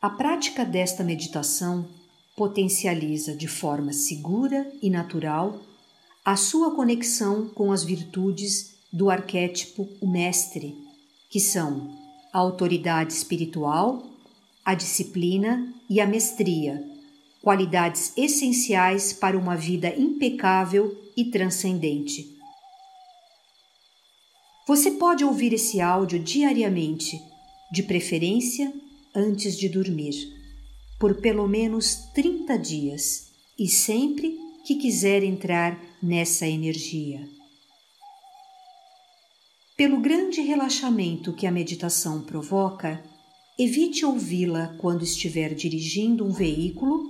A prática desta meditação potencializa de forma segura e natural a sua conexão com as virtudes do arquétipo o mestre, que são a autoridade espiritual, a disciplina e a mestria, qualidades essenciais para uma vida impecável e transcendente. Você pode ouvir esse áudio diariamente, de preferência antes de dormir, por pelo menos 30 dias e sempre que quiser entrar nessa energia. Pelo grande relaxamento que a meditação provoca, evite ouvi-la quando estiver dirigindo um veículo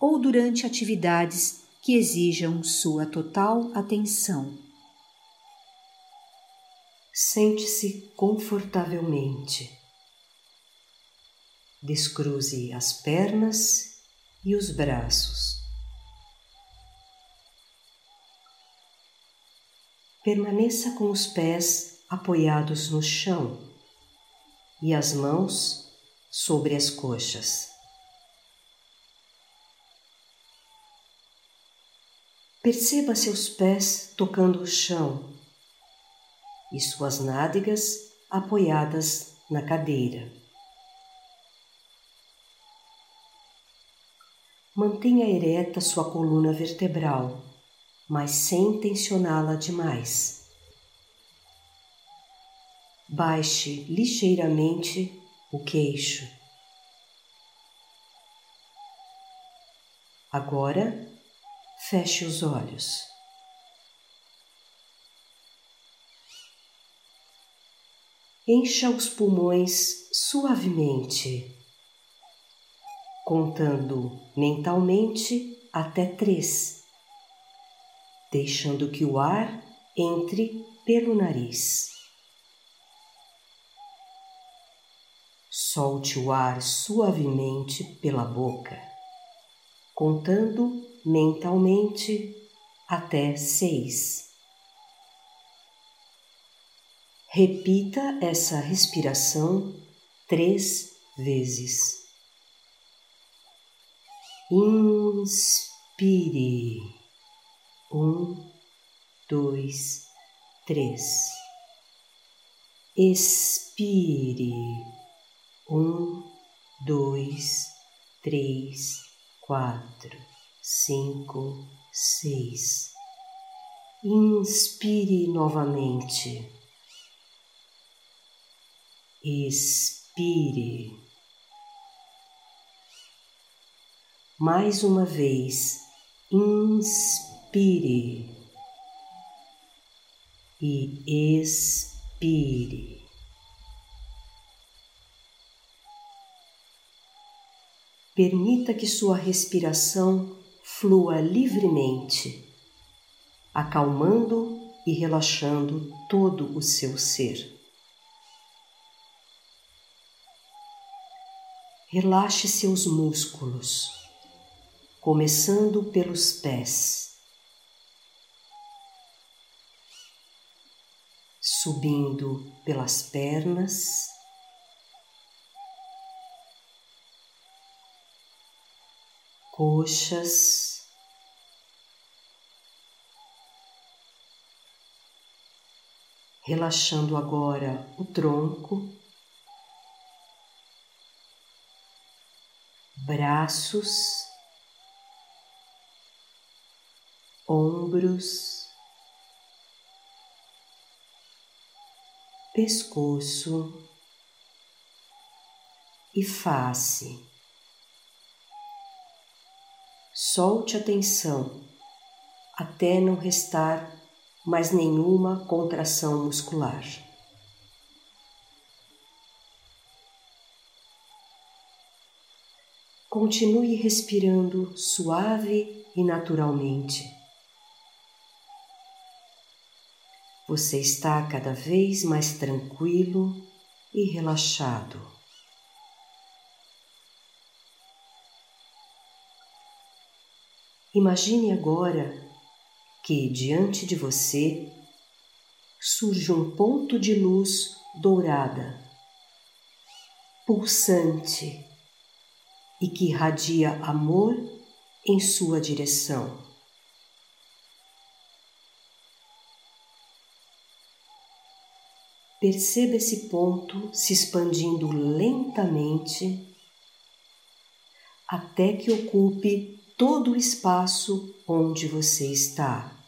ou durante atividades que exijam sua total atenção. Sente-se confortavelmente. Descruze as pernas e os braços. Permaneça com os pés apoiados no chão e as mãos sobre as coxas. Perceba seus pés tocando o chão e suas nádegas apoiadas na cadeira. Mantenha ereta sua coluna vertebral, mas sem tensioná-la demais. Baixe ligeiramente o queixo. Agora, feche os olhos. Encha os pulmões suavemente, contando mentalmente até três, deixando que o ar entre pelo nariz. Solte o ar suavemente pela boca, contando mentalmente até seis. Repita essa respiração três vezes. Inspire. Um, dois, três. Expire. Um, dois, três, quatro, cinco, seis. Inspire novamente expire. Mais uma vez, inspire e expire. Permita que sua respiração flua livremente, acalmando e relaxando todo o seu ser. Relaxe seus músculos, começando pelos pés, subindo pelas pernas, coxas, relaxando agora o tronco. braços, ombros, pescoço e face. Solte a tensão até não restar mais nenhuma contração muscular. Continue respirando suave e naturalmente. Você está cada vez mais tranquilo e relaxado. Imagine agora que diante de você surge um ponto de luz dourada, pulsante e que irradia amor em sua direção. Perceba esse ponto se expandindo lentamente até que ocupe todo o espaço onde você está.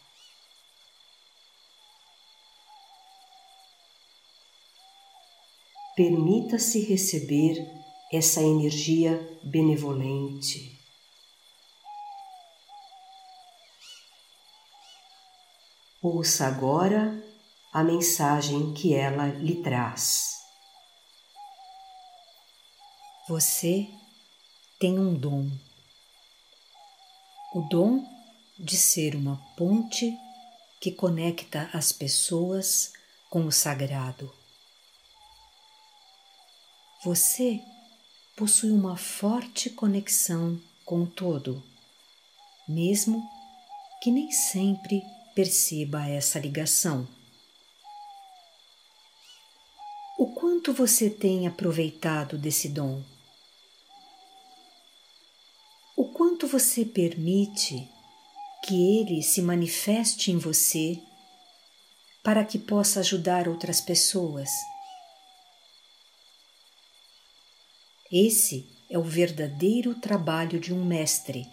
Permita-se receber essa energia benevolente. Ouça agora a mensagem que ela lhe traz. Você tem um dom. O dom de ser uma ponte que conecta as pessoas com o sagrado. Você possui uma forte conexão com o todo, mesmo que nem sempre perceba essa ligação. O quanto você tem aproveitado desse dom? O quanto você permite que ele se manifeste em você para que possa ajudar outras pessoas? Esse é o verdadeiro trabalho de um mestre.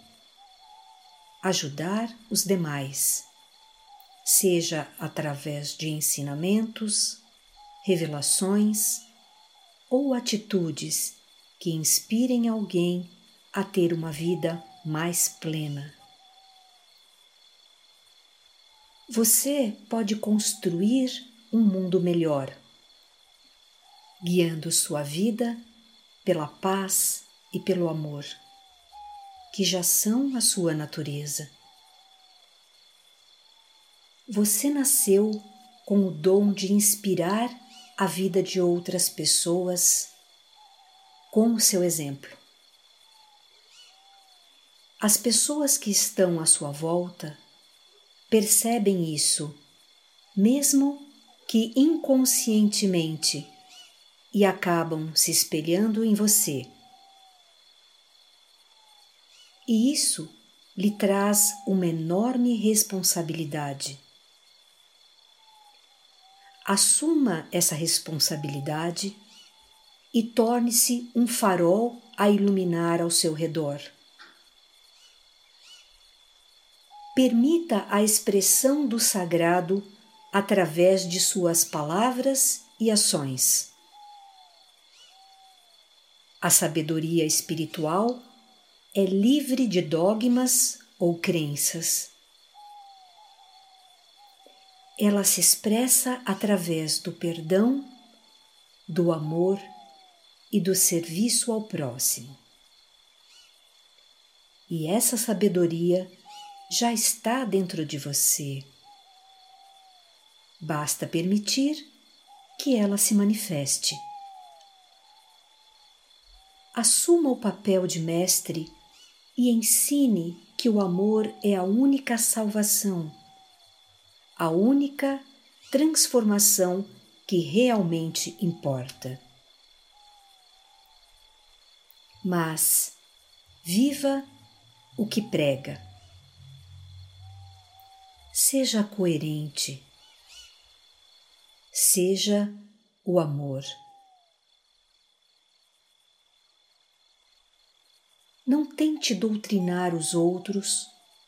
Ajudar os demais, seja através de ensinamentos, revelações ou atitudes que inspirem alguém a ter uma vida mais plena. Você pode construir um mundo melhor, guiando sua vida pela paz e pelo amor, que já são a sua natureza. Você nasceu com o dom de inspirar a vida de outras pessoas com o seu exemplo. As pessoas que estão à sua volta percebem isso, mesmo que inconscientemente, e acabam se espelhando em você. E isso lhe traz uma enorme responsabilidade. Assuma essa responsabilidade e torne-se um farol a iluminar ao seu redor. Permita a expressão do sagrado através de suas palavras e ações. A sabedoria espiritual é livre de dogmas ou crenças. Ela se expressa através do perdão, do amor e do serviço ao próximo. E essa sabedoria já está dentro de você. Basta permitir que ela se manifeste. Assuma o papel de mestre e ensine que o amor é a única salvação, a única transformação que realmente importa. Mas viva o que prega seja coerente, seja o amor. Não tente doutrinar os outros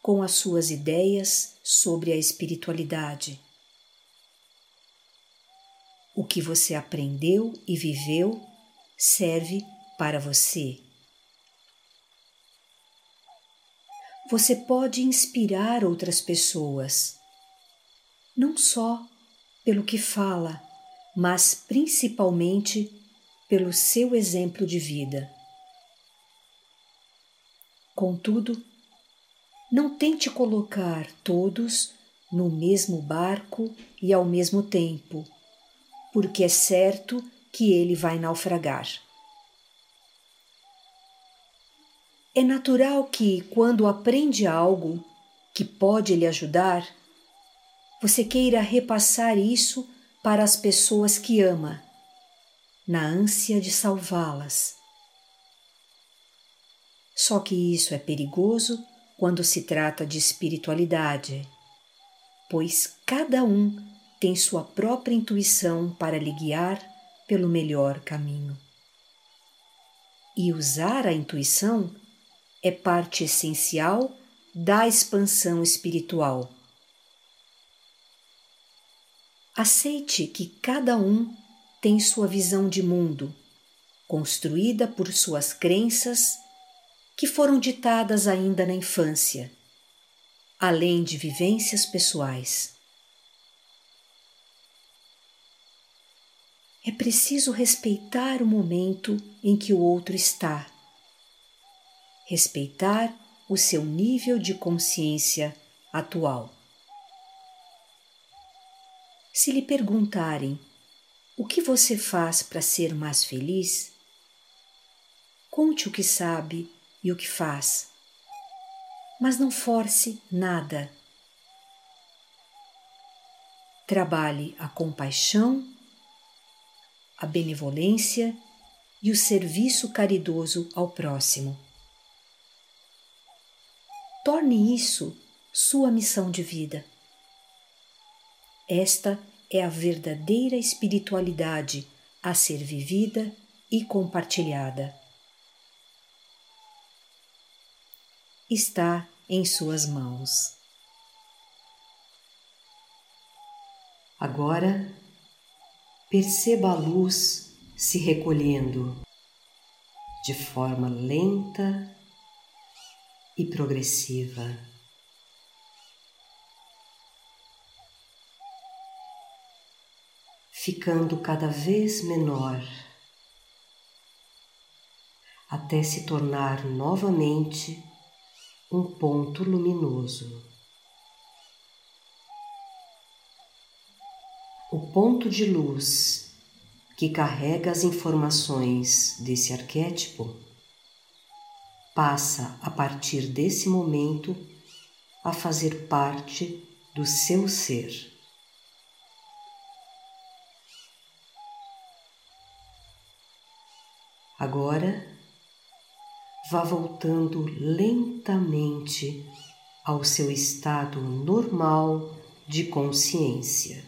com as suas ideias sobre a espiritualidade. O que você aprendeu e viveu serve para você. você pode inspirar outras pessoas, não só pelo que fala, mas principalmente pelo seu exemplo de vida. Contudo, não tente colocar todos no mesmo barco e ao mesmo tempo, porque é certo que ele vai naufragar. É natural que, quando aprende algo que pode lhe ajudar, você queira repassar isso para as pessoas que ama, na ânsia de salvá-las. Só que isso é perigoso quando se trata de espiritualidade, pois cada um tem sua própria intuição para lhe guiar pelo melhor caminho. E usar a intuição é parte essencial da expansão espiritual. Aceite que cada um tem sua visão de mundo, construída por suas crenças que foram ditadas ainda na infância, além de vivências pessoais. É preciso respeitar o momento em que o outro está, respeitar o seu nível de consciência atual. Se lhe perguntarem o que você faz para ser mais feliz, conte o que sabe e o que faz, mas não force nada. Trabalhe a compaixão a benevolência e o serviço caridoso ao próximo. Torne isso sua missão de vida. Esta é a verdadeira espiritualidade a ser vivida e compartilhada. Está em suas mãos. Agora perceba a luz se recolhendo de forma lenta e progressiva. Ficando cada vez menor, até se tornar novamente um ponto luminoso. O ponto de luz que carrega as informações desse arquétipo passa a partir desse momento a fazer parte do seu ser. Agora, vá voltando lentamente ao seu estado normal de consciência.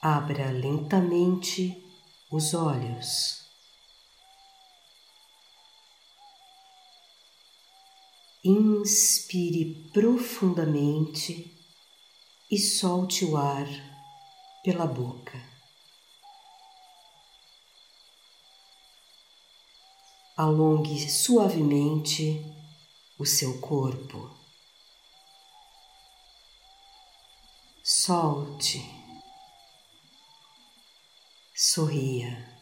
Abra lentamente os olhos. Inspire profundamente e solte o ar pela boca. Alongue suavemente o seu corpo. Solte sorria.